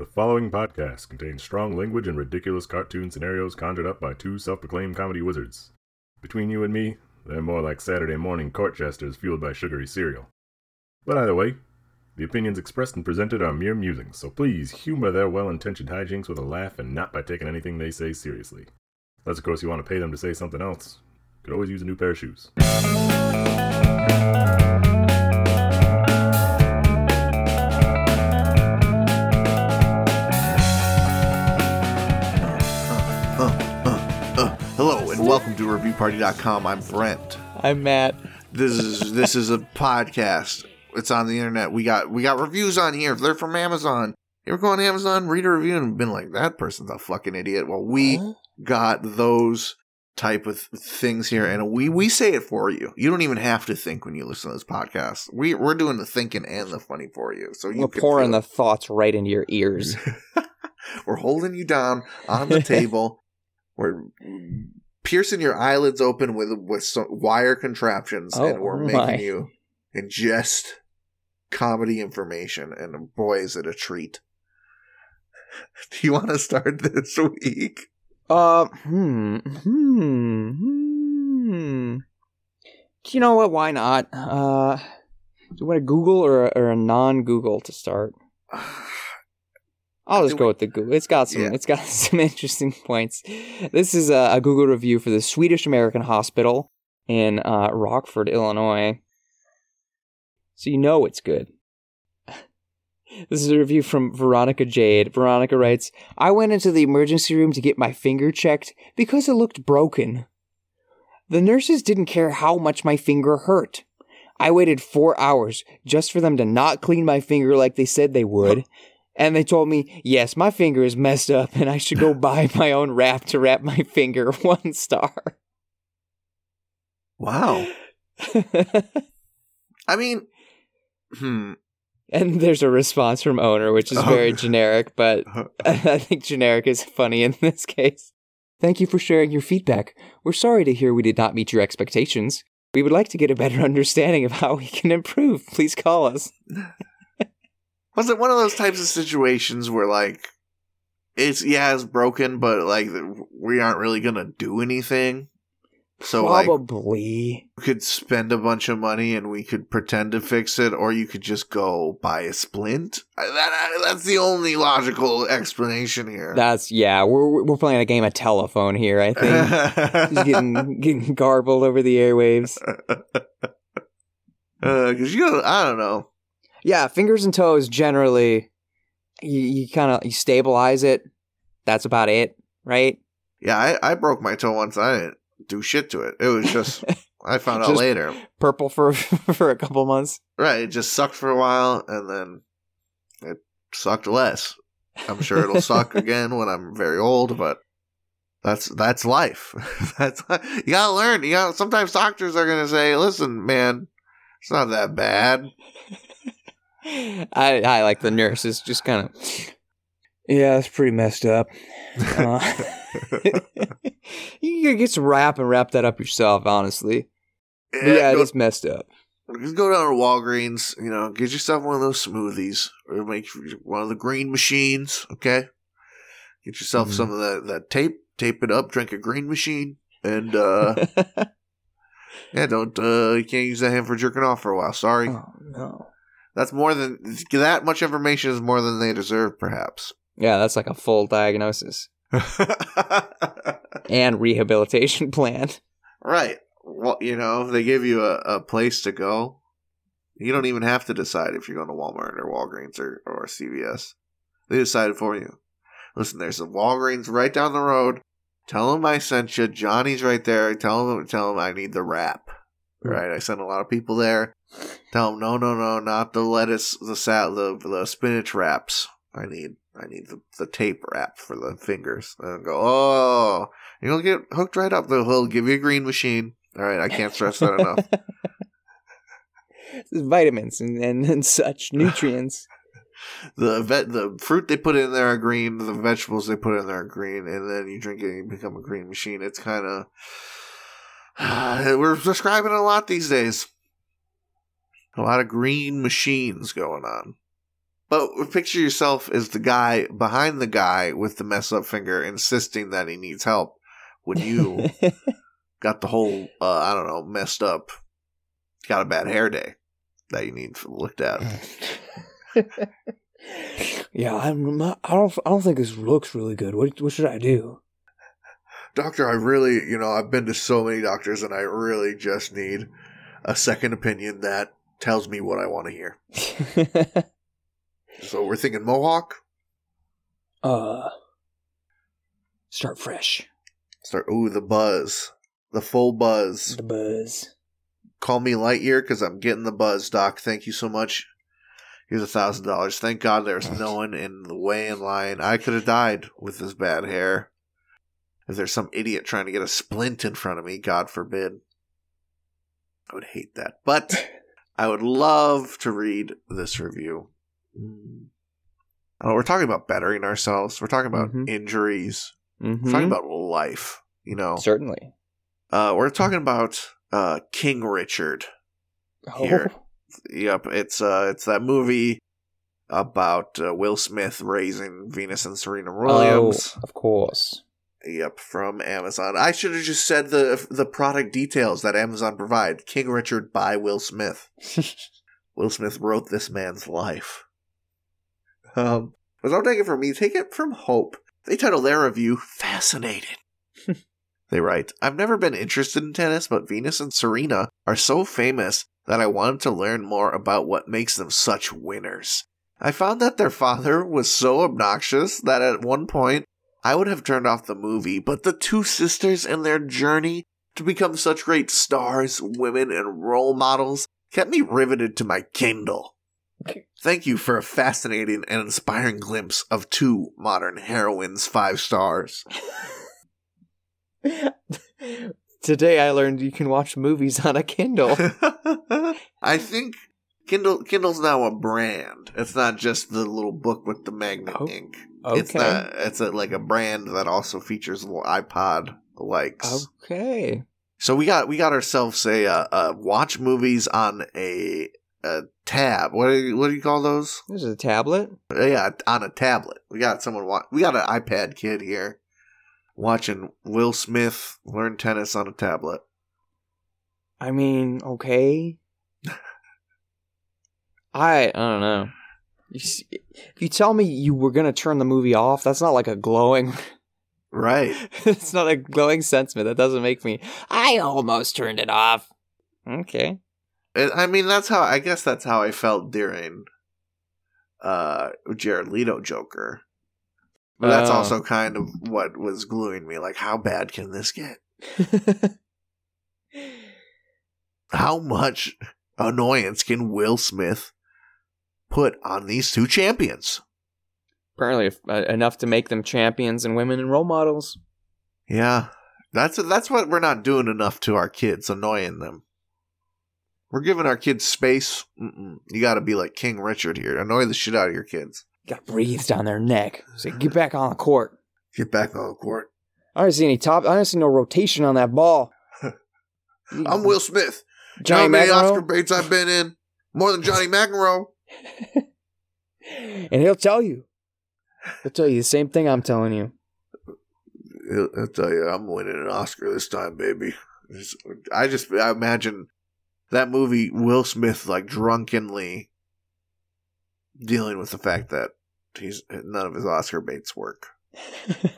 The following podcast contains strong language and ridiculous cartoon scenarios conjured up by two self proclaimed comedy wizards. Between you and me, they're more like Saturday morning court jesters fueled by sugary cereal. But either way, the opinions expressed and presented are mere musings, so please humor their well intentioned hijinks with a laugh and not by taking anything they say seriously. Unless, of course, you want to pay them to say something else. Could always use a new pair of shoes. Hello and welcome to reviewparty.com. I'm Brent. I'm Matt. This is this is a podcast. It's on the internet. We got we got reviews on here. They're from Amazon. You ever go on Amazon, read a review, and been like, that person's a fucking idiot? Well, we Huh? got those type of things here, and we we say it for you. You don't even have to think when you listen to this podcast. We we're doing the thinking and the funny for you. So you We're pouring the thoughts right into your ears. We're holding you down on the table. We're piercing your eyelids open with with some wire contraptions, Oh, and we're my. making you ingest comedy information. And boy, is it a treat! Do you want to start this week? Uh, hmm, hmm, hmm. Do you know what? Why not? Uh, do you want a Google or a, or a non-Google to start? I'll just go with the Google. It's got some. Yeah. It's got some interesting points. This is a, a Google review for the Swedish American Hospital in uh, Rockford, Illinois. So you know it's good. This is a review from Veronica Jade. Veronica writes, I went into the emergency room to get my finger checked because it looked broken. The nurses didn't care how much my finger hurt. I waited four hours just for them to not clean my finger like they said they would. And they told me, yes, my finger is messed up and I should go buy my own wrap to wrap my finger. One star. Wow. I mean, hmm. and there's a response from owner, which is Oh. very generic, but I think generic is funny in this case. Thank you for sharing your feedback. We're sorry to hear we did not meet your expectations. We would like to get a better understanding of how we can improve. Please call us. Was it one of those types of situations where like it's yeah, it's broken, but like we aren't really gonna do anything? So like Probably. we could spend a bunch of money and we could pretend to fix it, or you could just go buy a splint. I- That, that's the only logical explanation here. That's yeah. We're we're playing a game of telephone here. I think just getting getting garbled over the airwaves. Uh, because you know, I don't know. Yeah, fingers and toes generally. You, you kind of you stabilize it. That's about it, right? Yeah, I, I broke my toe once. I didn't do shit to it. It was just I found out later. Purple for for a couple months. Right, it just sucked for a while, and then it sucked less. I'm sure it'll suck again when I'm very old, but that's that's life. that's you gotta learn. You got sometimes doctors are gonna say, "Listen, man, it's not that bad." I I like the nurse. nurses just kind of. Yeah, it's pretty messed up. Uh, you could get some wrap and wrap that up yourself, honestly. But yeah, it go, is messed up. just go down to Walgreens. You know, get yourself one of those smoothies, or make one of the green machines. Okay, get yourself Mhm. some of that that tape. Tape it up. Drink a green machine, and uh Yeah, don't uh you can't use that hand for jerking off for a while. Sorry. oh no. That's more than that much information is more than they deserve, perhaps. Yeah, that's like a full diagnosis and rehabilitation plan. right. Well, you know, they give you a, a place to go. You don't even have to decide if you're going to Walmart or Walgreens or, or CVS. They decide for you. Listen, there's a Walgreens right down the road. Tell them I sent you. Johnny's right there. Tell them, tell them I need the wrap. Mm. Right, I sent a lot of people there. Tell them, no, no, no, not the lettuce, the sal, the the spinach wraps. I need, I need the, the tape wrap for the fingers. And go, oh, you'll get hooked right up. They'll give you a green machine. All right, I can't stress that enough. Vitamins and, and, and such nutrients. The vet, the fruit they put in there are green. The vegetables they put in there are green, and then you drink it and you become a green machine. It's kind of we're describing a lot these days. A lot of green machines going on. But picture yourself as the guy behind the guy with the mess up finger insisting that he needs help when you got the whole, uh, I don't know, messed up, got a bad hair day that you need looked at. yeah, I'm not, I don't. I don't think this looks really good. What What should I do? Doctor, I really, you know, I've been to so many doctors, and I really just need a second opinion that tells me what I want to hear. so we're thinking Mohawk. uh, start fresh. Start. Ooh, the buzz, the full buzz. The buzz. Call me Lightyear because I'm getting the buzz, Doc. Thank you so much. Here's a thousand dollars. Thank God there's no one in the way in line. I could have died with this bad hair. If there's some idiot trying to get a splint in front of me, God forbid. I would hate that. But I would love to read this review. Mm. Oh, we're talking about bettering ourselves. We're talking about Mhm. injuries. Mm-hmm. We're talking about life. You know, certainly. uh, we're talking about uh, King Richard. Oh, Here. Yep, it's uh, it's that movie about uh, Will Smith raising Venus and Serena Williams. Oh, of course. Yep, from Amazon. I should have just said the the product details that Amazon provide. King Richard by Will Smith. Will Smith wrote this man's life. Um, but don't take it from me. Take it from Hope. They title their review "Fascinated." they write, "I've never been interested in tennis, but Venus and Serena are so famous that I wanted to learn more about what makes them such winners. I found that their father was so obnoxious that at one point I would have turned off the movie, but the two sisters and their journey to become such great stars, women, and role models kept me riveted to my Kindle. Thank you for a fascinating and inspiring glimpse of two modern heroines, five stars. Today I learned you can watch movies on a Kindle. I think Kindle Kindle's now a brand. It's not just the little book with the magnet Oh, ink. okay. It's not. It's a, like a brand that also features little iPod likes. Okay. So we got we got ourselves a uh, uh, watch movies on a, a tab. What do you, what do you call those? This is a tablet. Uh, yeah, on a tablet. We got someone. Wa- we got an iPad kid here watching Will Smith learn tennis on a tablet. I mean, okay. I I don't know. You if you tell me you were gonna turn the movie off, that's not like a glowing. Right. it's not a glowing sentiment. That doesn't make me. I almost turned it off. Okay. I mean, that's how. I guess that's how I felt during uh Jared Leto Joker. But that's Oh. also kind of what was gluing me. Like, how bad can this get? How much annoyance can Will Smith put on these two champions? Apparently, if, uh, enough to make them champions and women and role models. Yeah, that's that's what we're not doing enough to our kids, annoying them. We're giving our kids space. Mm-mm. You got to be like King Richard here. Annoy the shit out of your kids. Got to breathe down their neck. Say, get back on the court. Get back on the court. I don't see any top. I don't see no rotation on that ball. I'm Will Smith. Johnny you know how many McEnroe? Oscar baits I've been in? More than Johnny McEnroe. and he'll tell you. He'll tell you the same thing I'm telling you. I'll- tell you, I'm winning an Oscar this time, baby. I just I imagine that movie, Will Smith, like drunkenly dealing with the fact that he's none of his Oscar baits work.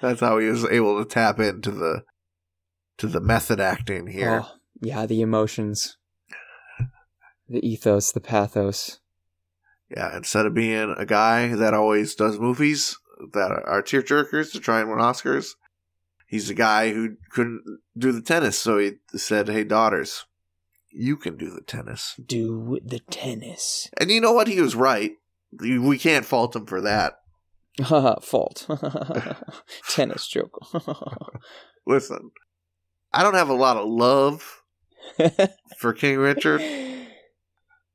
That's how he was able to tap into the to the method acting here. Oh, yeah, the emotions, the ethos, the pathos. Yeah, instead of being a guy that always does movies that are tearjerkers to try and win Oscars, he's a guy who couldn't do the tennis, so he said, "Hey, daughters, you can do the tennis." Do the tennis. And you know what? He was right. We can't fault him for that. Fault. tennis joke. Listen, I don't have a lot of love for King Richard,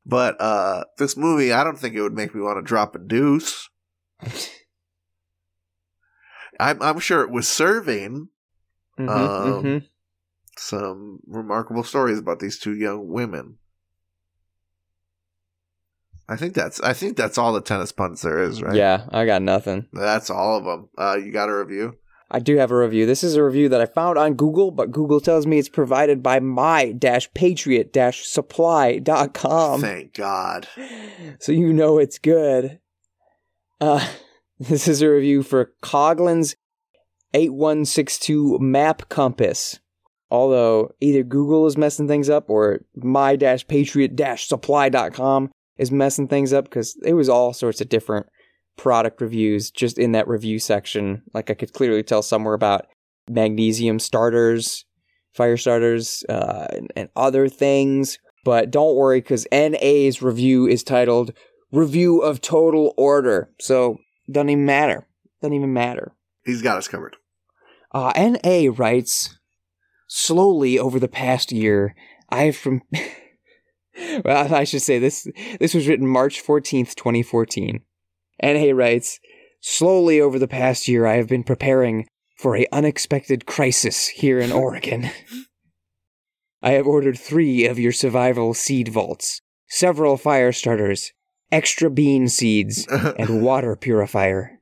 but uh this movie, I don't think it would make me want to drop a deuce. I'm, I'm sure it was serving Mhm, Um, mhm. some remarkable stories about these two young women. I think that's I think that's all the tennis puns there is, right? Yeah, I got nothing. That's all of them. Uh, you got a review? I do have a review. This is a review that I found on Google, but Google tells me it's provided by my-patriot-supply.com. Thank God. So you know it's good. Uh, this is a review for Coghlan's 8162 map compass. Although either Google is messing things up or my-patriot-supply.com is messing things up because it was all sorts of different product reviews just in that review section. Like I could clearly tell somewhere about magnesium starters, fire starters, uh, and, and other things. But don't worry, because NA's review is titled Review of Total Order. So doesn't even matter. Doesn't even matter. He's got us covered. Uh, NA writes Slowly over the past year, I've from. well, I should say this. This was written March 14th, 2014. And he writes, Slowly over the past year, I have been preparing for a unexpected crisis here in Oregon. I have ordered three of your survival seed vaults, several fire starters, extra bean seeds, and water purifier.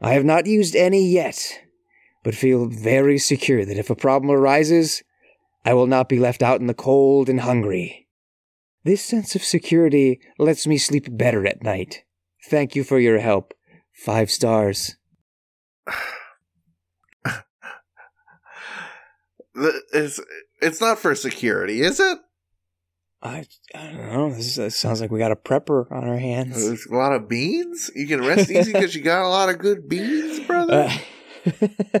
I have not used any yet, but feel very secure that if a problem arises, I will not be left out in the cold and hungry. This sense of security lets me sleep better at night. Thank you for your help. Five stars. It's it's not for security, is it? I, I don't know. This, this sounds like we got a prepper on our hands. There's a lot of beans. You can rest easy because you got a lot of good beans, brother. Uh,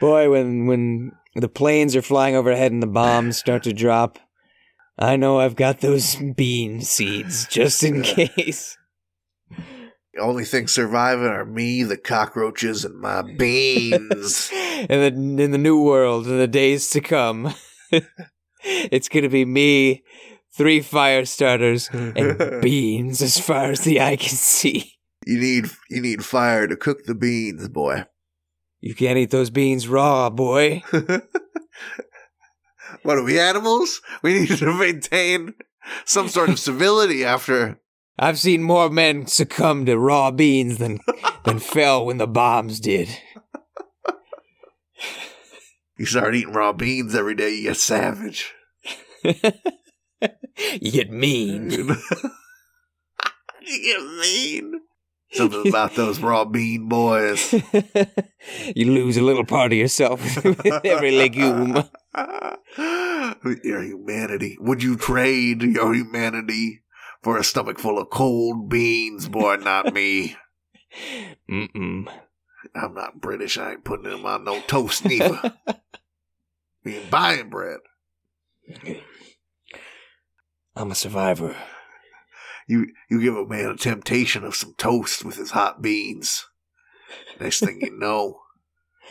boy, when when the planes are flying overhead and the bombs start to drop, I know I've got those bean seeds just in case. The only things surviving are me, the cockroaches, and my beans. in the in the new world, in the days to come, it's gonna be me, three fire starters, and beans as far as the eye can see. you need you need fire to cook the beans, boy. You can't eat those beans raw, boy. what are we animals? We need to maintain some sort of civility after. I've seen more men succumb to raw beans than than fell when the bombs did. You start eating raw beans every day, you get savage. you get mean. you get mean. Something about those raw bean boys. you lose a little part of yourself with every legume. your humanity. Would you trade your humanity for a stomach full of cold beans, boy? Not me. Mm-mm. I'm not British. I ain't putting them on no toast neither. we ain't buying bread. I'm a survivor. You you give a man a temptation of some toast with his hot beans. Next thing you know,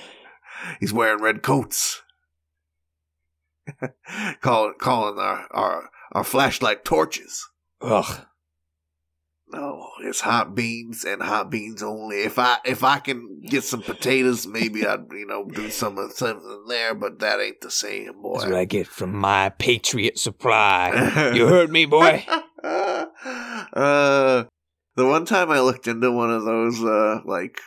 he's wearing red coats. calling calling our, our our flashlight torches. Ugh. No, it's hot beans and hot beans only. If I if I can get some potatoes, maybe I'd you know do some of something there, but that ain't the same, boy. That's what I get from my Patriot Supply. You heard me, boy? uh, the one time I looked into one of those uh like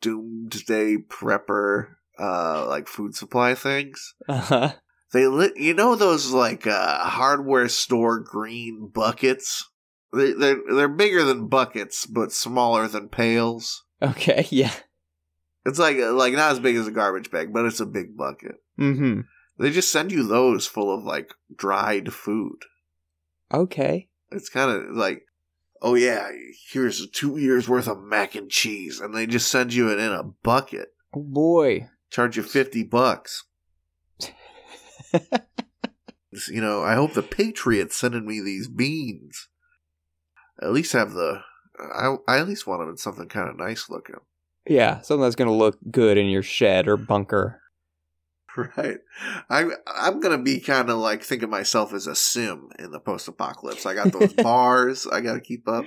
doomsday prepper uh like food supply things. Uh-huh. They lit you know those like uh hardware store green buckets. They they're they're bigger than buckets but smaller than pails. Okay, yeah. It's like like not as big as a garbage bag, but it's a big bucket. Mm-hmm. They just send you those full of like dried food. Okay. It's kind of like, oh yeah, here's two years worth of mac and cheese, and they just send you it in a bucket. Oh boy. Charge you fifty bucks. you know, I hope the Patriots sending me these beans. At least have the. I I at least want them in something kind of nice looking. Yeah, something that's gonna look good in your shed or bunker. Right. I I'm gonna be kind of like thinking myself as a sim in the post apocalypse. I got those bars I got to keep up,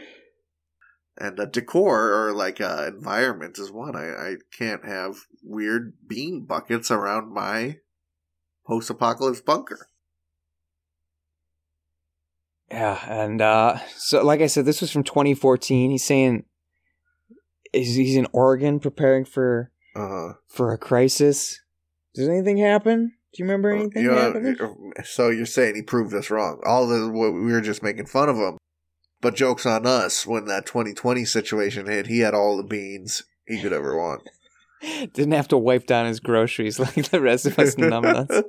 and uh, decor or like uh, environment is one. I I can't have weird bean buckets around my post apocalypse bunker. Yeah, and uh, so like I said, this was from 2014. He's saying he's, he's in Oregon preparing for Uh, for a crisis. Does anything happen? Do you remember anything you know, happening? so you're saying he proved us wrong. All the we were just making fun of him. But jokes on us when that 2020 situation hit. He had all the beans he could ever want. Didn't have to wipe down his groceries like the rest of us numbnuts.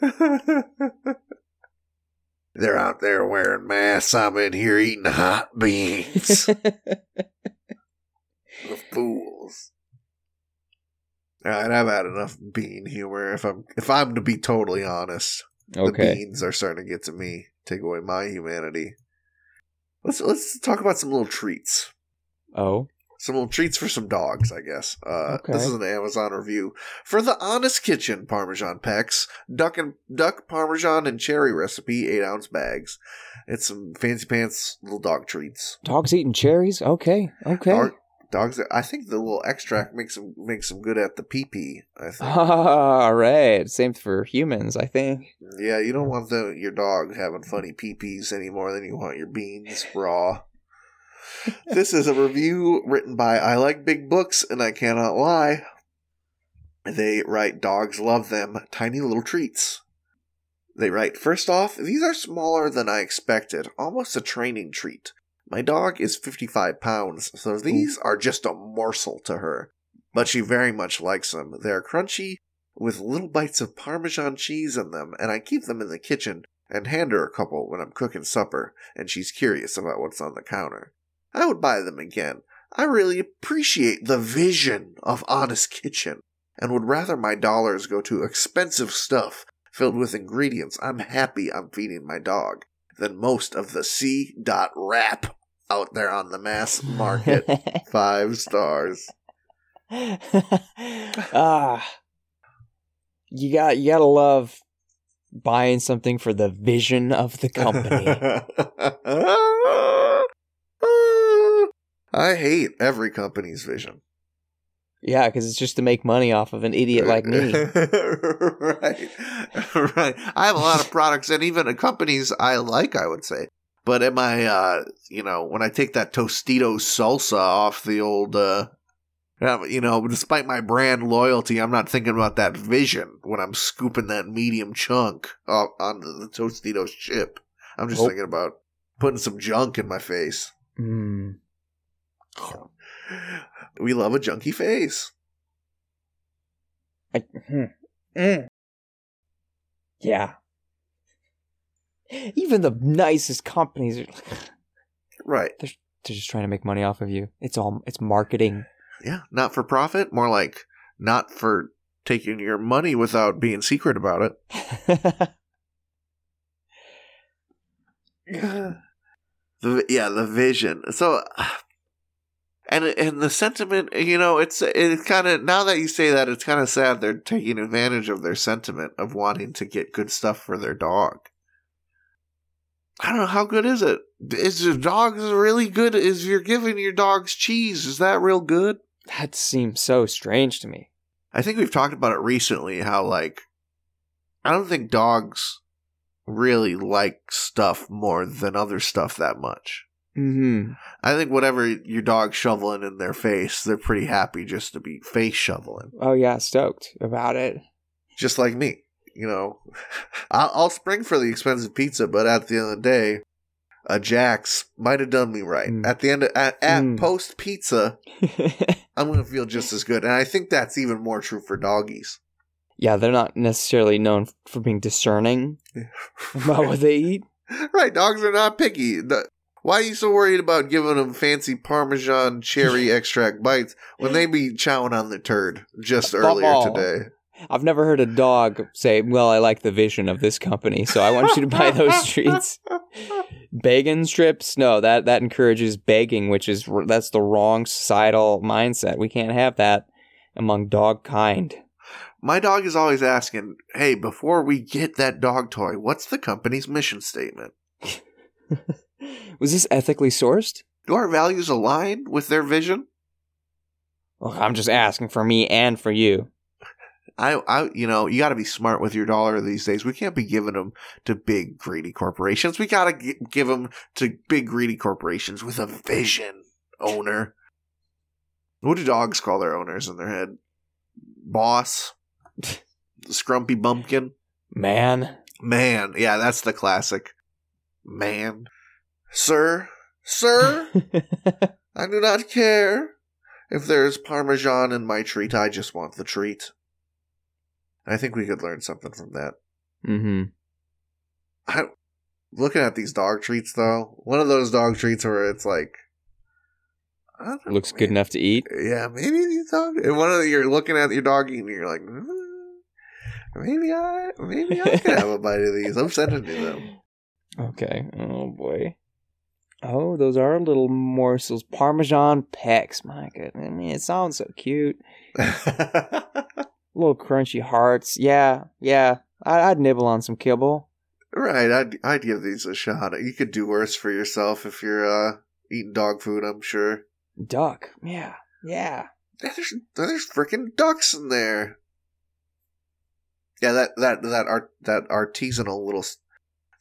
They're out there wearing masks. I'm in here eating hot beans. the fools. All right, I've had enough bean humor. If I'm if I'm to be totally honest, the beans are starting to get to me. Take away my humanity. Let's let's talk about some little treats. Oh. Some little treats for some dogs, I guess. Uh, Okay. This is an Amazon review for the Honest Kitchen Parmesan Pecks duck and duck Parmesan and cherry recipe, eight ounce bags. It's some fancy pants little dog treats. Dogs eating cherries? Okay. Okay. Dog, dogs, I think the little extract makes them makes them good at the pee pee. I think. All right. Same for humans, I think. Yeah, you don't want the your dog having funny pee pees any more than you want your beans raw. This is a review written by I Like Big Books and I Cannot Lie. They write dogs love them, tiny little treats. They write, first off, these are smaller than I expected, almost a training treat. My dog is 55 pounds, so these are just a morsel to her. But she very much likes them. They're crunchy, with little bites of Parmesan cheese in them, and I keep them in the kitchen and hand her a couple when I'm cooking supper, and she's curious about what's on the counter. I would buy them again. I really appreciate the vision of Honest Kitchen, and would rather my dollars go to expensive stuff filled with ingredients I'm happy I'm feeding my dog than most of the C. Dot rap out there on the mass market. Five stars. ah. You got you gotta love buying something for the vision of the company. I hate every company's vision. yeah, because it's just to make money off of an idiot like me. right. Right. I have a lot of products and even companies I like, I would say. But am I uh you know, when I take that Tostitos salsa off the old uh uh, you know, despite my brand loyalty, I'm not thinking about that vision when I'm scooping that medium chunk off onto the Tostitos chip. I'm just Nope. thinking about putting some junk in my face. Mm. We love a junky face. I, hmm. Mm. Yeah. Even the nicest companies are Right. they're just trying to make money off of you. It's all it's marketing. Yeah. Not for profit, more like not for taking your money without being secret about it. The yeah, the vision. So and and the sentiment, you know, it's it's kind of now that you say that, it's kind of sad they're taking advantage of their sentiment of wanting to get good stuff for their dog. I don't know how good is it. Is your dog's really good? Is you're giving your dogs cheese? Is that real good? that seems so strange to me. I think we've talked about it recently. How like I don't think dogs really like stuff more than other stuff that much. Mm-hmm. I think whatever your dog's shoveling in their face, they're pretty happy just to be face shoveling. Oh yeah, stoked about it. Just like me. You know, I'll, I'll spring for the expensive pizza, but at the end of the day, a Jack's might have done me right. Mm. At the end of, at, at Mm. post pizza, I'm going to feel just as good. And I think that's even more true for doggies. yeah, they're not necessarily known for being discerning about what they eat. right, dogs are not picky. The- why are you so worried about giving them fancy Parmesan cherry extract bites when they be chowing on the turd just Above earlier all. today? I've never heard a dog say, "Well, I like the vision of this company, so I want you to buy those treats." Bacon strips? No, that that encourages begging, which is that's the wrong societal mindset. We can't have that among dog kind. My dog is always asking, hey, before we get that dog toy, what's the company's mission statement? Was this ethically sourced? Do our values align with their vision? Well, I'm just asking for me and for you. I, I, you know, you got to be smart with your dollar these days. We can't be giving them to big greedy corporations. We got to g- give them to big greedy corporations with a vision. Owner. What do dogs call their owners in their head? Boss. Scrumpy bumpkin. Man. Man, yeah, that's the classic. Man. Sir, sir, I do not care if there's parmesan in my treat. I just want the treat. I think we could learn something from that. mm-hmm. I, looking at these dog treats, though, one of those dog treats where it's like, I don't know, Looks good enough to eat. Yeah, maybe these dog. And one of the, you're looking at your dog eating, and you're like, "Hmm, maybe I, maybe I could have a bite of these. I'm sending you them. Okay. Oh boy. Oh, those are little morsels. Parmesan pecks. My goodness. I mean, it sounds so cute. Little crunchy hearts. Yeah, yeah. I- I'd nibble on some kibble. right, I'd I'd give these a shot. You could do worse for yourself if you're uh, eating dog food. I'm sure. Duck. Yeah, yeah. Yeah, there's there's freaking ducks in there. Yeah, that that that art that artisanal little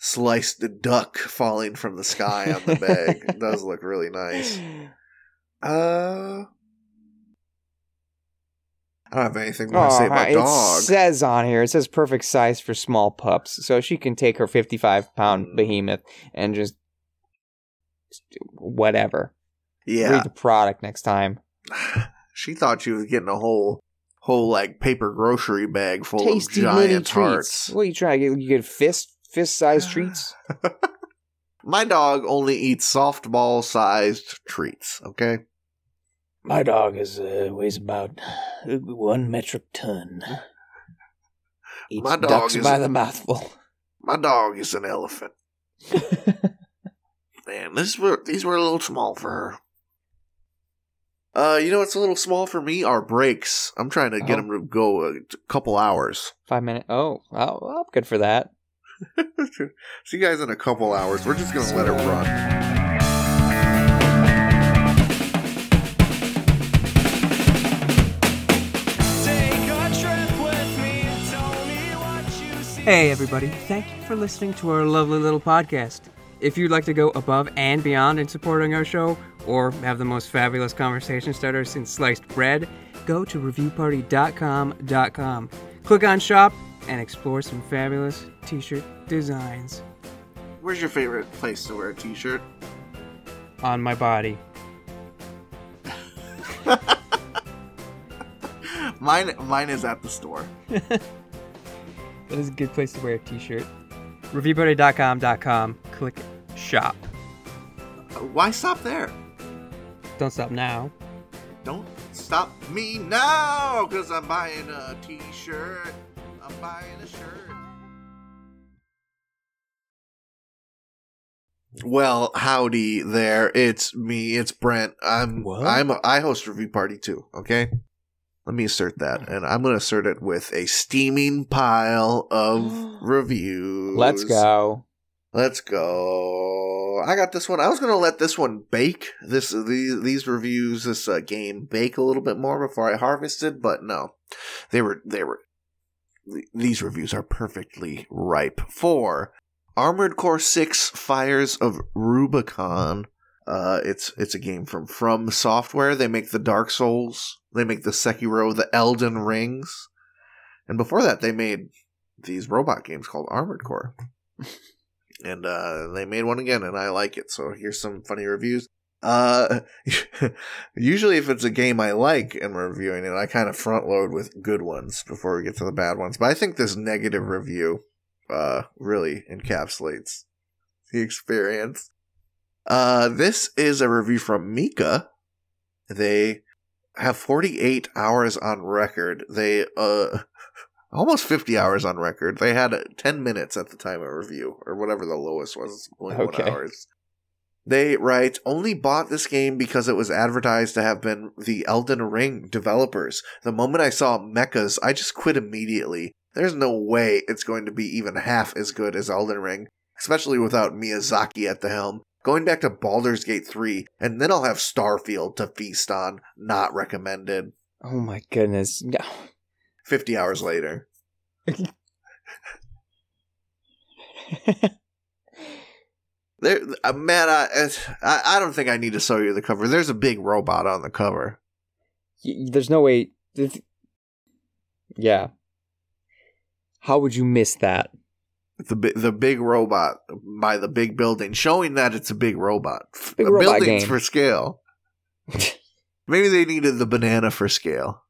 sliced duck falling from the sky on the bag does look really nice. Uh, I don't have anything more to say about Oh, it dog. says on here, it says perfect size for small pups. So she can take her 55 pound Mm. behemoth and just whatever. yeah, Read the product next time. she thought she was getting a whole whole like paper grocery bag full Tasty of giant treats. hearts. What are you trying to get? You get fist fist sized treats? My dog only eats softball sized treats. Okay. My dog is uh, weighs about one metric ton. Eats My dog ducks is- by the mouthful. My dog is an elephant. Man, this were these were a little small for her. Uh, you know what's a little small for me? Our breaks. I'm trying to get Oh. them to go a couple hours. Five minutes. Oh, oh, well, I'm good for that. See you guys in a couple hours. We're just gonna let it run. Hey, everybody. Thank you for listening to our lovely little podcast. If you'd like to go above and beyond in supporting our show, or have the most fabulous conversation starter since sliced bread, go to reviewparty.com.com. Click on shop and explore some fabulous t shirt designs Where's your favorite place to wear a t-shirt? on my body. Mine, mine is at the store. That is a good place to wear a t shirt. Reviewparty.com.com. Click shop. Uh, why stop there? Don't stop now. Don't stop me now, cause I'm buying a t-shirt. I'm buying a shirt. Well, howdy there. It's me. It's Brent. I'm. What? I'm. I host Review Party too. Okay. Let me assert that, and I'm going to assert it with a steaming pile of reviews. Let's go. Let's go. I got this one. I was gonna let this one bake. This these these reviews, this uh, game bake a little bit more before I harvested, but no, they were they were. These reviews are perfectly ripe for Armored Core Six: Fires of Rubicon. Uh, it's it's a game from From Software. They make the Dark Souls. They make the Sekiro, the Elden Rings, and before that, they made these robot games called Armored Core and uh, they made one again, and I like it. So here's some funny reviews. Uh, usually, if it's a game I like and we're reviewing it, I kind of front load with good ones before we get to the bad ones. But I think this negative review uh, really encapsulates the experience. Uh, this is a review from Mika. They have 48 hours on record. They uh almost 50 hours on record. They had uh, 10 minutes at the time of review, or whatever the lowest was, only Okay. one hours. They write, only bought this game because it was advertised to have been the Elden Ring developers. The moment I saw mechas, I just quit immediately. There's no way it's going to be even half as good as Elden Ring, especially without Miyazaki at the helm. Going back to Baldur's Gate 3, and then I'll have Starfield to feast on. Not recommended. Oh my goodness. No. 50 hours later. There, uh, man, I, I I don't think I need to show you the cover. There's a big robot on the cover. Y- There's no way. Yeah. How would you miss that? The the big robot by the big building, showing that it's a big robot. Big robot building's game. for scale. Maybe they needed the banana for scale.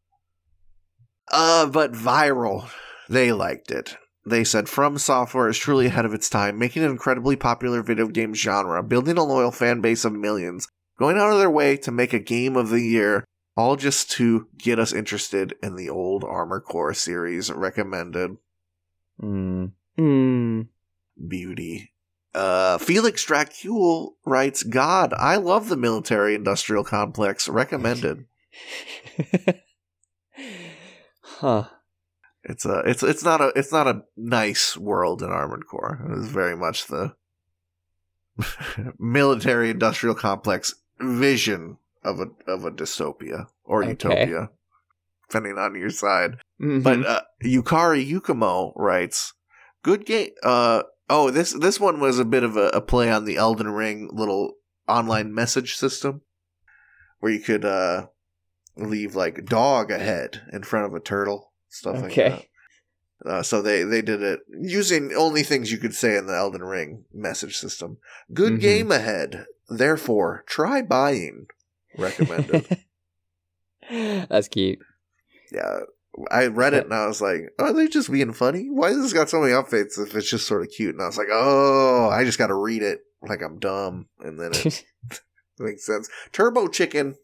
Uh, but viral, they liked it. They said From Software is truly ahead of its time, making an incredibly popular video game genre, building a loyal fan base of millions, going out of their way to make a game of the year, all just to get us interested in the old Armor Core series. Recommended Mm. Mm. beauty. Uh, Felix Dracule writes, God, I love the military industrial complex. Recommended. huh. It's a it's it's not a it's not a nice world in Armored Core. It is very much the military industrial complex vision of a of a dystopia or Okay. utopia, depending on your side. Mhm. But uh, Yukari Yakumo writes, "Good game." Uh, oh, this this one was a bit of a, a play on the Elden Ring little online message system, where you could uh, leave like dog ahead in front of a turtle, stuff like that. Uh, so they they did it using only things you could say in the Elden Ring message system. Good Mhm. game ahead. Therefore, try buying. Recommended. That's cute. yeah, I read it and I was like, "Are they just being funny? Why has this got so many updates if it's just sort of cute?" And I was like, "Oh, I just got to read it like I'm dumb," and then it makes sense. Turbo Chicken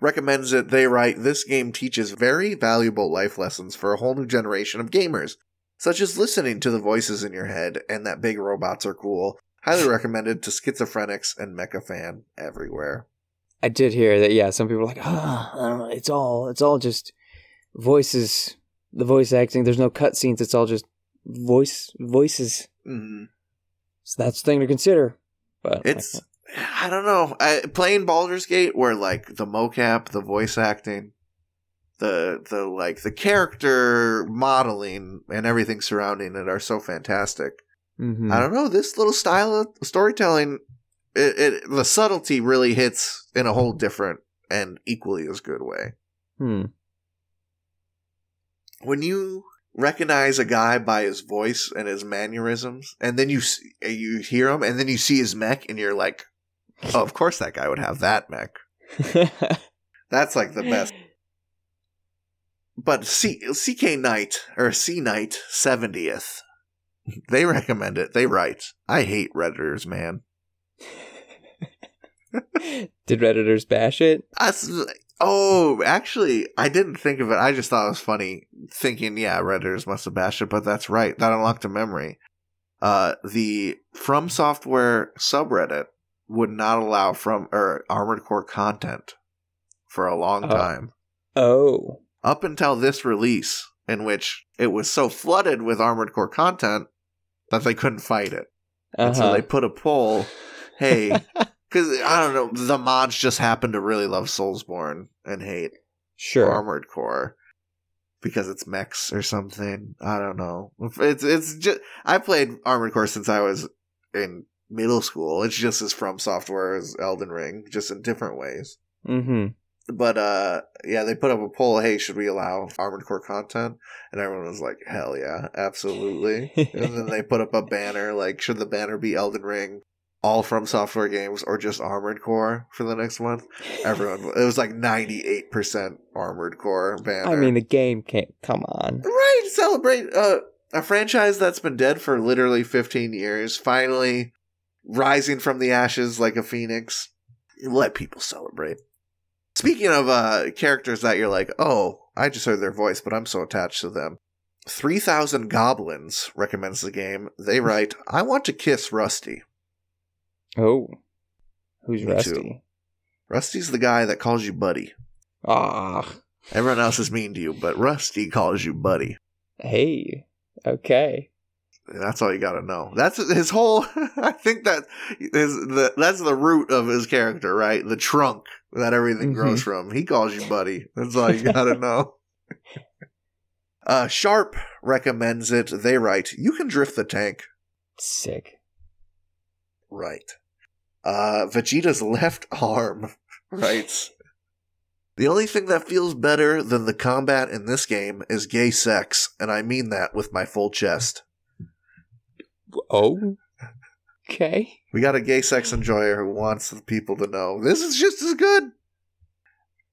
recommends it. They write, This game teaches very valuable life lessons for a whole new generation of gamers, such as listening to the voices in your head and that big robots are cool. Highly recommended to schizophrenics and mecha fan everywhere. I did hear that. Yeah, some people are like, ah, I. It's all, it's all just voices. The voice acting. There's no cutscenes. It's all just voice voices. Mm. So that's the thing to consider. But It's, I don't know. I, playing Baldur's Gate, where like the mocap, the voice acting, the the like the character modeling and everything surrounding it are so fantastic. Mhm. I don't know. This little style of storytelling, it, it the subtlety really hits in a whole different and equally as good way. Hmm. When you recognize a guy by his voice and his mannerisms, and then you s- you hear him, and then you see his mech, and you're like, "Oh, of course that guy would have that mech." That's like the best. But C- CK Knight or C Knight seventieth, they recommend it. They write, "I hate redditors, man." Did redditors bash it? That's, oh, actually, I didn't think of it. I just thought it was funny, thinking, yeah, Redditors must have bashed it, but that's right. That unlocked a memory. Uh, the From Software subreddit would not allow from or Armored Core content for a long Oh. time Oh. up until this release, in which it was so flooded with Armored Core content that they couldn't fight it. And so Uh-huh. they put a poll, hey, because I don't know, the mods just happen to really love Soulsborne and hate sure. Armored Core because it's mechs or something. I don't know. It's it's just I played Armored Core since I was in middle school. It's just as from software as Elden Ring, just in different ways. Mm-hmm. But uh yeah, they put up a poll, hey, should we allow Armored Core content? And everyone was like, Hell yeah, absolutely. and then they put up a banner like should the banner be Elden Ring, all from software games, or just Armored Core for the next month? Everyone it was like ninety eight percent Armored Core banner. I mean, the game can't. Come on. Right, celebrate uh, a franchise that's been dead for literally 15 years, finally rising from the ashes like a phoenix. Let people celebrate. Speaking of uh, characters that you're like, oh, I just heard their voice, but I'm so attached to them. 3000 Goblins recommends the game. They write, I want to kiss Rusty. Oh. Who's Me too. Rusty? Rusty's the guy that calls you buddy. Ah. Everyone else is mean to you, but Rusty calls you buddy. Hey. Okay. That's all you got to know. That's his whole. I think that is the that's the root of his character, right? The trunk that everything Mhm. grows from. He calls you buddy. That's all you got to know. Uh, Sharp recommends it. They write, "You can drift the tank." Sick. Right. Uh, Vegeta's left arm writes, "The only thing that feels better than the combat in this game is gay sex, and I mean that with my full chest." Oh. Okay. We got a gay sex enjoyer who wants people to know this is just as good.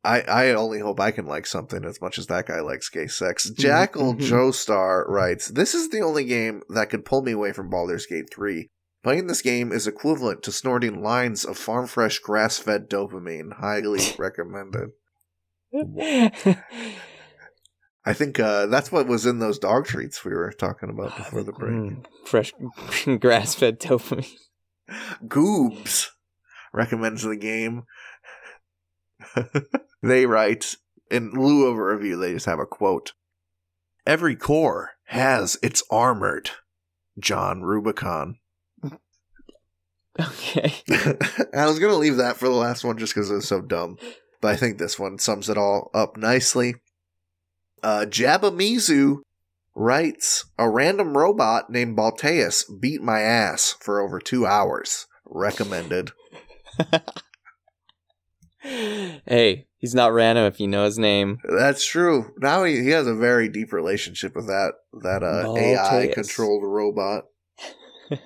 I, I only hope I can like something as much as that guy likes gay sex. Jackal mhm. Joestar writes, This is the only game that could pull me away from Baldur's Gate 3. Playing this game is equivalent to snorting lines of farm fresh grass fed dopamine. Highly recommended. I think uh, that's what was in those dog treats we were talking about before the break. Mm, fresh grass fed dopamine. Goobs recommends the game. they write, in lieu of a review, they just have a quote. Every core has its armored. John Rubicon. Okay. I was going to leave that for the last one just because it was so dumb. But I think this one sums it all up nicely. Uh, Jabamizu writes A random robot named Balteus beat my ass for over two hours. Recommended. hey, he's not random if you know his name. That's true. Now he, he has a very deep relationship with that that uh, AI controlled robot.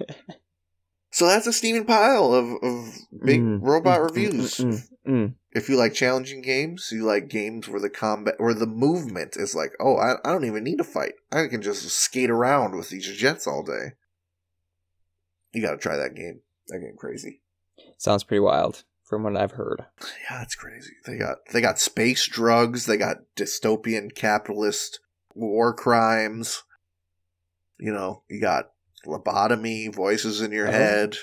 So that's a steaming pile of, of big Mm, robot mm, reviews. mm, mm, mm. If you like challenging games, you like games where the combat where the movement is like, oh, I, I don't even need to fight. I can just skate around with these jets all day. You got to try that game. That game crazy. Sounds pretty wild from what I've heard. Yeah, that's crazy. They got they got space drugs. They got dystopian capitalist war crimes. You know, you got lobotomy, voices in your Oh. head.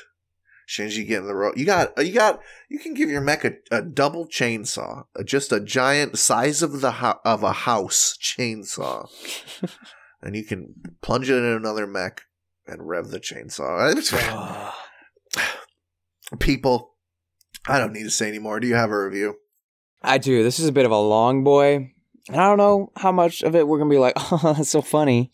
Shinji getting the road. You got you got you can give your mech a, a double chainsaw, uh, just a giant size of the ho- of a house chainsaw, and you can plunge it in another mech and rev the chainsaw. People, I don't need to say anymore. Do you have a review? I do. This is a bit of a long boy. And I don't know how much of it we're gonna be like, oh, that's so funny.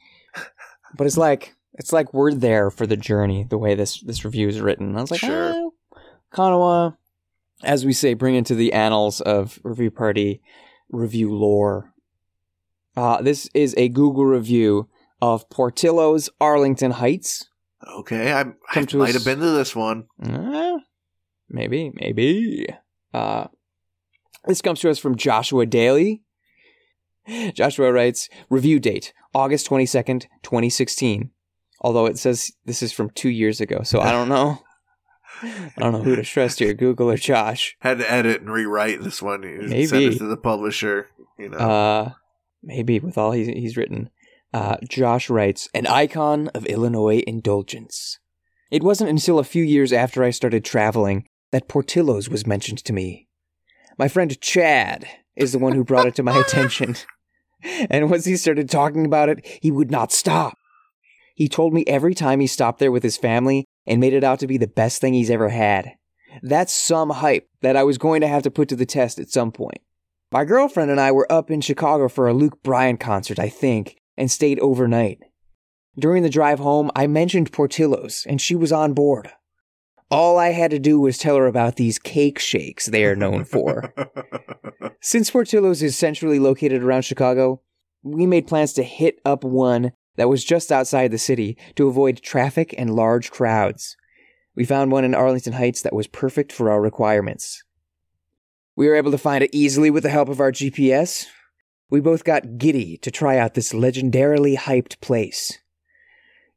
But it's like it's like we're there for the journey, the way this this review is written. I was like, Sure. eh, kind as we say, bring into the annals of review party review lore. Uh, this is a Google review of Portillo's Arlington Heights. Okay, I, I might us- have been to this one. Uh, maybe, maybe. Uh, this comes to us from Joshua Daly. Joshua writes, review date, August 22nd, 2016. Although it says this is from two years ago, so I don't know. I don't know who to trust here, Google or Josh. Had to edit and rewrite this one. Maybe. Send it to the publisher. You know. Uh, maybe with all he's, he's written. Uh, Josh writes, an icon of Illinois indulgence. It wasn't until a few years after I started traveling that Portillo's was mentioned to me. My friend Chad is the one who brought it to my attention. And once he started talking about it, he would not stop. He told me every time he stopped there with his family and made it out to be the best thing he's ever had. That's some hype that I was going to have to put to the test at some point. My girlfriend and I were up in Chicago for a Luke Bryan concert, I think, and stayed overnight. During the drive home, I mentioned Portillo's, and she was on board. All I had to do was tell her about these cake shakes they are known for. Since Portillo's is centrally located around Chicago, we made plans to hit up one that was just outside the city to avoid traffic and large crowds. We found one in Arlington Heights that was perfect for our requirements. We were able to find it easily with the help of our GPS. We both got giddy to try out this legendarily hyped place.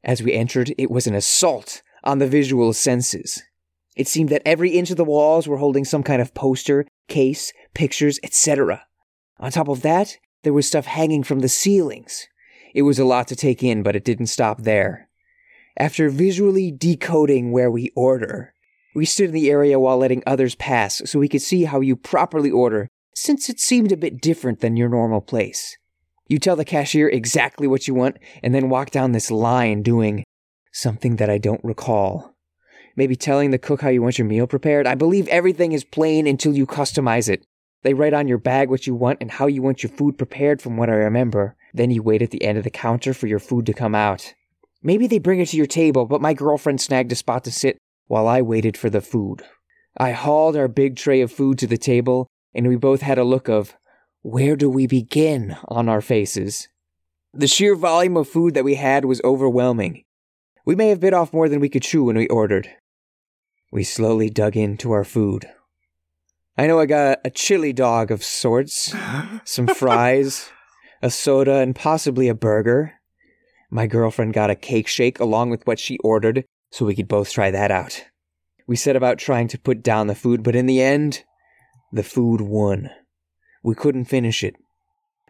As we entered, it was an assault on the visual senses. It seemed that every inch of the walls were holding some kind of poster, case, pictures, etc. On top of that, there was stuff hanging from the ceilings. It was a lot to take in, but it didn't stop there. After visually decoding where we order, we stood in the area while letting others pass so we could see how you properly order, since it seemed a bit different than your normal place. You tell the cashier exactly what you want and then walk down this line doing something that I don't recall. Maybe telling the cook how you want your meal prepared. I believe everything is plain until you customize it. They write on your bag what you want and how you want your food prepared, from what I remember. Then you wait at the end of the counter for your food to come out. Maybe they bring it to your table, but my girlfriend snagged a spot to sit while I waited for the food. I hauled our big tray of food to the table, and we both had a look of, where do we begin on our faces? The sheer volume of food that we had was overwhelming. We may have bit off more than we could chew when we ordered. We slowly dug into our food. I know I got a chili dog of sorts, some fries, a soda, and possibly a burger. My girlfriend got a cake shake along with what she ordered so we could both try that out. We set about trying to put down the food, but in the end, the food won. We couldn't finish it,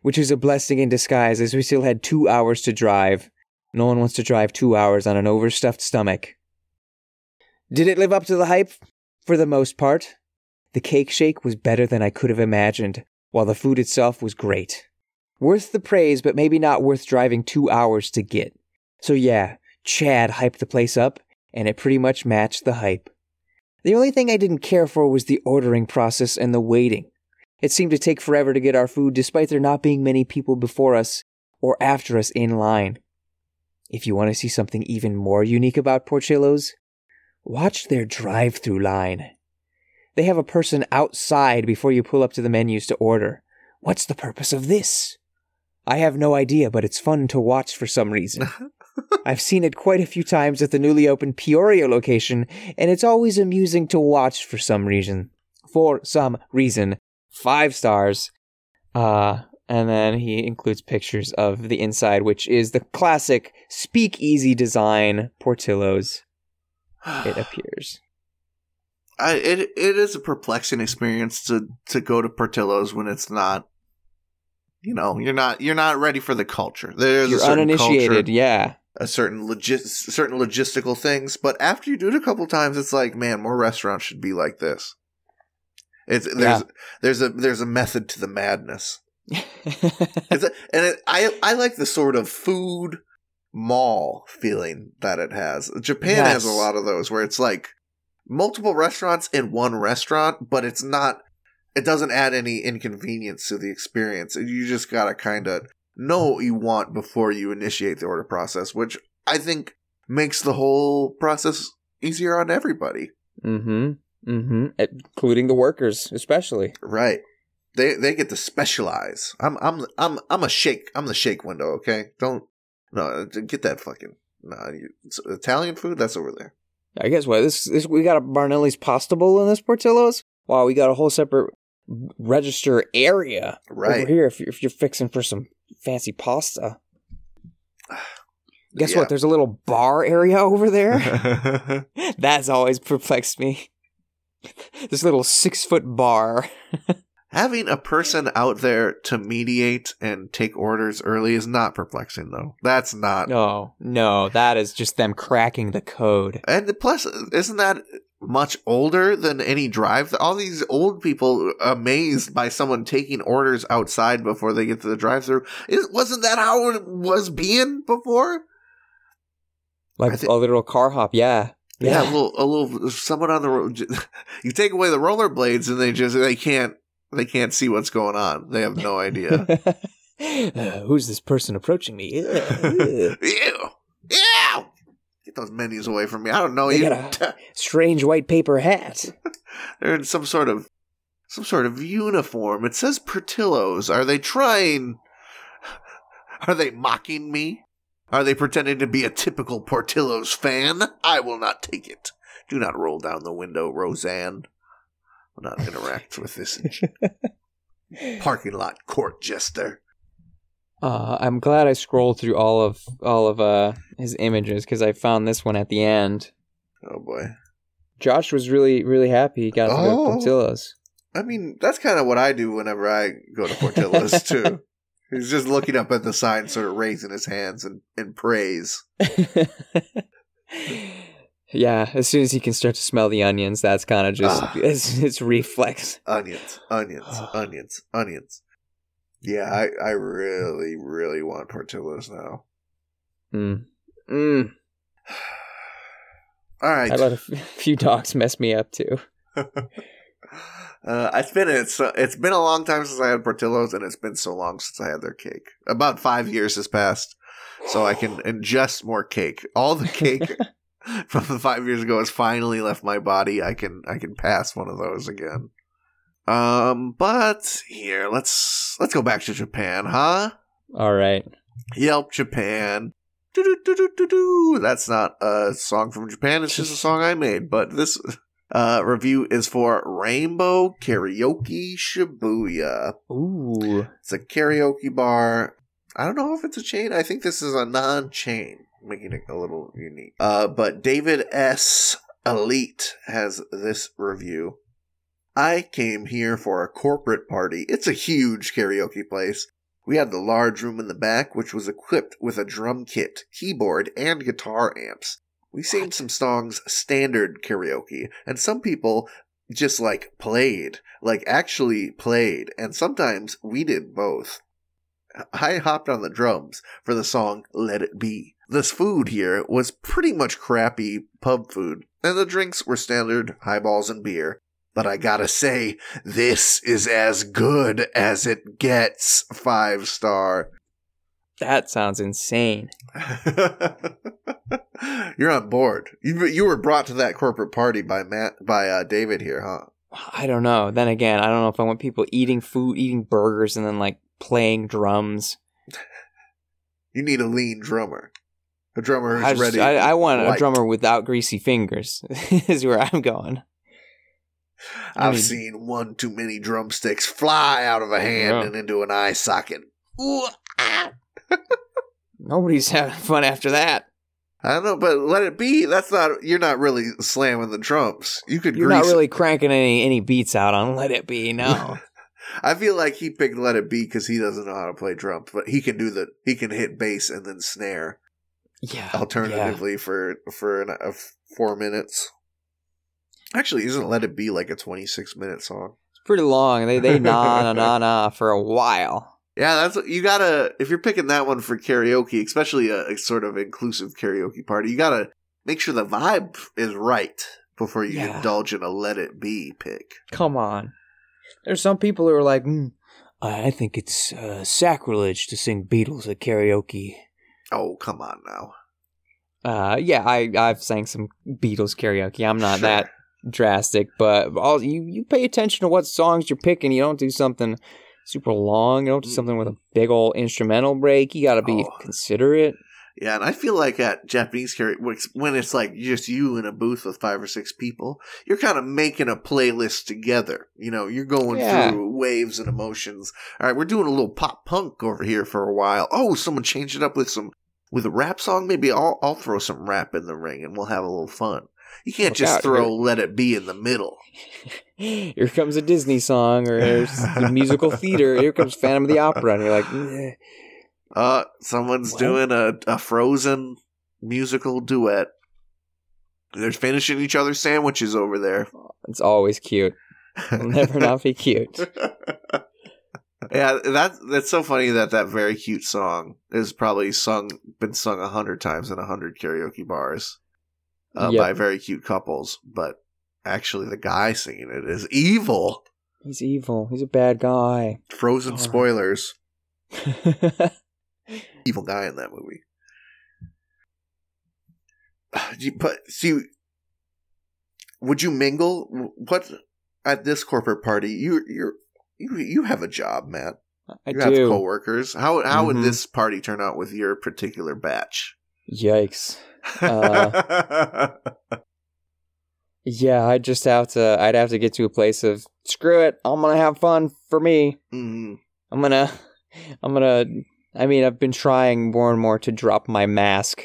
which is a blessing in disguise as we still had two hours to drive. No one wants to drive two hours on an overstuffed stomach. Did it live up to the hype? For the most part. The cake shake was better than I could have imagined, while the food itself was great. Worth the praise, but maybe not worth driving two hours to get. So yeah, Chad hyped the place up, and it pretty much matched the hype. The only thing I didn't care for was the ordering process and the waiting. It seemed to take forever to get our food despite there not being many people before us or after us in line. If you want to see something even more unique about Portillo's, watch their drive through line. They have a person outside before you pull up to the menus to order. What's the purpose of this? I have no idea, but it's fun to watch for some reason. I've seen it quite a few times at the newly opened Peoria location, and it's always amusing to watch for some reason. For some reason. Five stars. Uh, and then he includes pictures of the inside, which is the classic speakeasy design Portillo's. It appears. I, it it is a perplexing experience to to go to Portillo's when it's not you know you're not you're not ready for the culture there's You're a certain uninitiated, culture, yeah. a certain logis certain logistical things but after you do it a couple times it's like man more restaurants should be like this it's there's Yeah. there's a there's a method to the madness it's a, and it, I I like the sort of food mall feeling that it has. Japan has a lot of those where it's like multiple restaurants in one restaurant, but it's not. It doesn't add any inconvenience to the experience. You just gotta kind of know what you want before you initiate the order process, which I think makes the whole process easier on everybody. mm-hmm. Mm-hmm. Including the workers, especially. Right. They they get to specialize. I'm I'm I'm I'm a shake. I'm the shake window. Okay. Don't no get that fucking no. It's Italian food that's over there. I guess what this this we got a Barnelli's pasta bowl in this Portillo's. Wow, we got a whole separate register area Right. over here if you're, if you're fixing for some fancy pasta. Guess Yeah. what? There's a little bar area over there. That's always perplexed me. this little six foot bar. Having a person out there to mediate and take orders early is not perplexing though. That's not. No, no, that is just them cracking the code. And plus, isn't that much older than any drive? All these old people amazed by someone taking orders outside before they get to the drive-through. Is wasn't that how it was being before? Like I thi- a little car hop, yeah. Yeah, a little, a little. Someone on the road. You take away the rollerblades, and they just they can't they can't see what's going on. They have no idea. Uh, who's this person approaching me? Ew, ew! Get those menus away from me. I don't know They you. got Strange white paper hat. They're in some sort of some sort of uniform. It says Portillo's. Are they trying? Are they mocking me? Are they pretending to be a typical Portillo's fan? I will not take it. Do not roll down the window, Roseanne. Will not interact with this parking lot court jester. Uh, I'm glad I scrolled through all of all of uh, his images because I found this one at the end. Oh boy. Josh was really really happy he got to go to Oh. Portillo's. I mean, that's kind of what I do whenever I go to Portillo's too. He's just looking up at the sign, sort of raising his hands in, in praise. yeah, as soon as he can start to smell the onions, that's kind of just Ah. it's, it's reflex. Onions, onions, onions, onions. Yeah, I, I really, really want Portillo's now. Mm. Mm. All right. I let a f- few dogs mess me up too. Uh, it's been it's uh, it's been a long time since I had Portillo's, and it's been so long since I had their cake. About five years has passed, so I can ingest more cake. All the cake from the five years ago has finally left my body. I can I can pass one of those again. Um, but here let's let's go back to Japan, huh? All right. Yelp Japan. That's not a song from Japan. It's just a song I made. But this uh, review is for Rainbow Karaoke Shibuya. Ooh. It's a karaoke bar. I don't know if it's a chain. I think this is a non-chain, making it a little unique. Uh, but David S. Elite has this review. I came here for a corporate party. It's a huge karaoke place. We had the large room in the back, which was equipped with a drum kit, keyboard, and guitar amps. We sang some songs standard karaoke, and some people just like played, like actually played, and sometimes we did both. I hopped on the drums for the song Let It Be. This food here was pretty much crappy pub food, and the drinks were standard highballs and beer. But I gotta say, this is as good as it gets. Five star. That sounds insane. You're on board. You, you were brought to that corporate party by Matt by uh, David here, huh? I don't know. Then again, I don't know if I want people eating food, eating burgers, and then like playing drums. You need a lean drummer, a drummer who's I, just- ready. I, I want a drummer without greasy fingers. is where I'm going. I I've mean- seen one too many drumsticks fly out of a hand Yeah. and into an eye socket. Ooh, ah. Nobody's having fun after that. I don't know, but let it be. That's not. You're not really slamming the drums. You could. You're grease not it. really cranking any any beats out on "Let It Be." No. I feel like he picked "Let It Be" because he doesn't know how to play drums, but he can do the. He can hit bass and then snare. Yeah. Alternatively, for for an, uh, four minutes. Actually, isn't "Let It Be" like a 26 minute song? It's pretty long. They they na na na na for a while. Yeah, that's what you gotta. If you're picking that one for karaoke, especially a, a sort of inclusive karaoke party, you gotta make sure the vibe is right before you Yeah. indulge in a "Let It Be" pick. Come on. There's some people who are like, mm, I think it's uh, sacrilege to sing Beatles at karaoke. Oh, come on now. Uh, yeah, I I've sang some Beatles karaoke. I'm not Sure. that drastic, but all you you pay attention to what songs you're picking. You don't do something super long. You don't do something with a big old instrumental break. You got to be Oh. considerate. Yeah, and I feel like at Japanese karaoke, when it's like just you in a booth with five or six people, you're kind of making a playlist together. You know, you're going Yeah. through waves and emotions. All right, we're doing a little pop punk over here for a while. Oh, someone changed it up with some with a rap song. Maybe I'll I'll throw some rap in the ring and we'll have a little fun. You can't Look just out, throw you're- "Let It Be" in the middle. Here comes a Disney song, or there's the musical theater. Here comes Phantom of the Opera, and you're like. Uh, someone's What? doing a, a Frozen musical duet. They're finishing each other's sandwiches over there. it's always cute. It'll never not be cute. yeah, that that's so funny that that very cute song is probably sung been sung a hundred times in a hundred karaoke bars uh, Yep. by very cute couples, but actually the guy singing it is evil. He's evil. He's a bad guy. Frozen Oh. spoilers. Evil guy in that movie. But see, would you mingle? What at this corporate party? You you're you you have a job, Matt. I you have do. coworkers. How how would Mhm. this party turn out with your particular batch? Yikes. Uh, Yeah, I'd just have to. I'd have to get to a place of screw it. I'm gonna have fun for me. Mhm. I'm gonna. I'm gonna. I mean, I've been trying more and more to drop my mask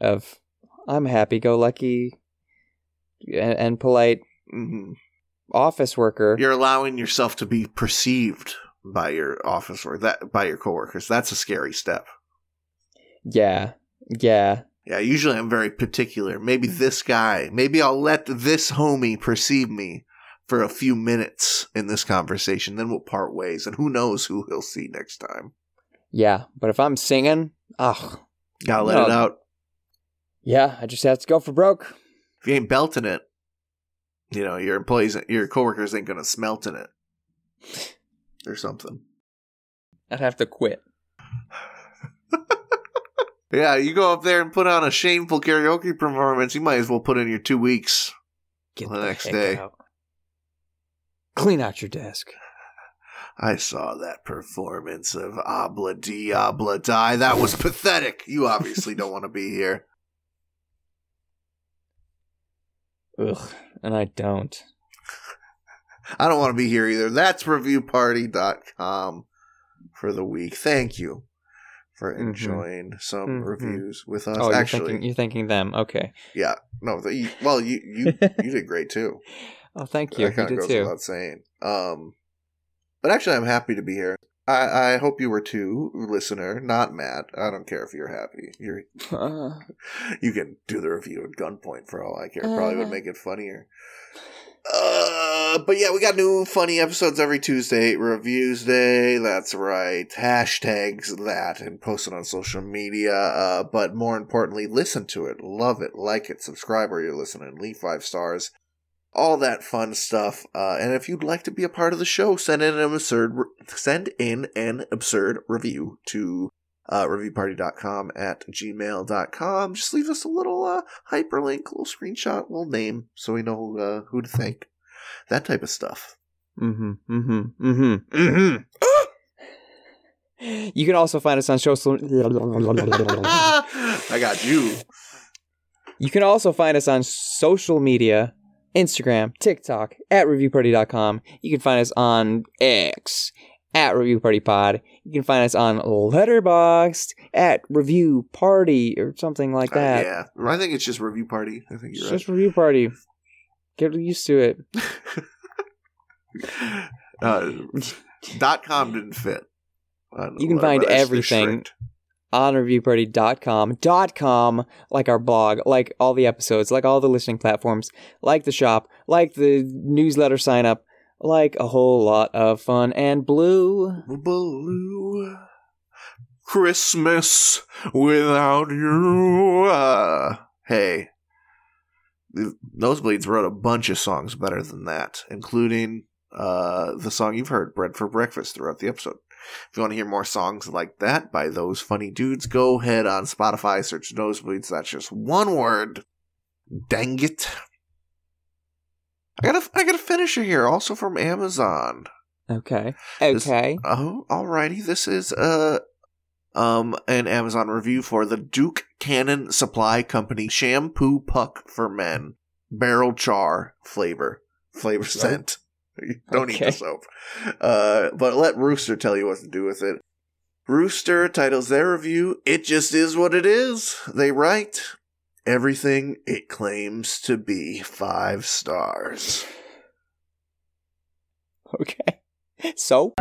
of I'm happy-go-lucky and, and polite Mhm. Office worker. You're allowing yourself to be perceived by your office or that by your coworkers. That's a scary step. yeah, yeah. Yeah, usually I'm very particular. Maybe mm. this guy, maybe I'll let this homie perceive me for a few minutes in this conversation, then we'll part ways, and who knows who he'll see next time. Yeah, but if I'm singing, ugh, Gotta let No. it out. yeah, I just have to go for broke. If you ain't belting it, you know your employees, your coworkers ain't gonna smelt in it or something. I'd have to quit. Yeah, you go up there and put on a shameful karaoke performance. You might as well put in your two weeks. Get The next heck day. out. Clean out your desk. I saw that performance of Obla Diabla Die. That was pathetic. You obviously don't want to be here. Ugh, and I don't. I don't want to be here either. That's reviewparty.com for the week. Thank you for Mhm. enjoying some Mhm. reviews with us. Oh, you're Actually, thinking you're thinking them. Okay. yeah, no, the, you- well, you you you did great too. Oh, thank you. That You kind of did goes too. without saying. Um, but actually, I'm happy to be here. I, I hope you were too, listener. Not mad. I don't care if you're happy. You're Uh, you can do the review at gunpoint for all I care. Probably would Uh. make it funnier. Uh, but yeah, we got new funny episodes every Tuesday. Reviews day, that's right. Hashtags that and post it on social media. Uh, but more importantly, listen to it, love it, like it, subscribe where you're listening, leave five stars, all that fun stuff. Uh, and if you'd like to be a part of the show, send in an absurd, send in an absurd review to uh, reviewparty.com at gmail.com. Just leave us a little uh, hyperlink, little screenshot, little name, so we know uh, who to thank. That type of stuff. mm-hmm. Mm-hmm. Mm-hmm. Mm-hmm. You can also find us on social. I got you. You can also find us on social media Instagram, TikTok, at reviewparty.com. You can find us on X, at Review Party Pod. You can find us on Letterboxd, at Review Party, or something like Uh, that. yeah, I think it's just review party. I think you're right. just Review Party. Get used to it. uh, dot com didn't fit. Uh, You can find everything strict. on reviewparty.com. Dot com, like our blog, like all the episodes, like all the listening platforms, like the shop, like the newsletter sign up, like a whole lot of fun and blue. Blue Christmas without you. Uh, hey, Nosebleeds wrote a bunch of songs better than that, including uh, the song you've heard, "Bread for Breakfast," throughout the episode. If you want to hear more songs like that by those funny dudes, go ahead on Spotify, search Nosebleeds. That's just one word. Dang it. I got a, I got a finisher here, also from Amazon. Okay. This- Okay. Oh, alrighty. This is uh um an Amazon review for the Duke Cannon Supply Company shampoo puck for men, barrel char flavor, flavor scent. Don't eat the soap. Uh, but let Rooster tell you what to do with it. Rooster titles their review, It Just Is What It Is. They write, Everything it claims to be five stars. Okay. So.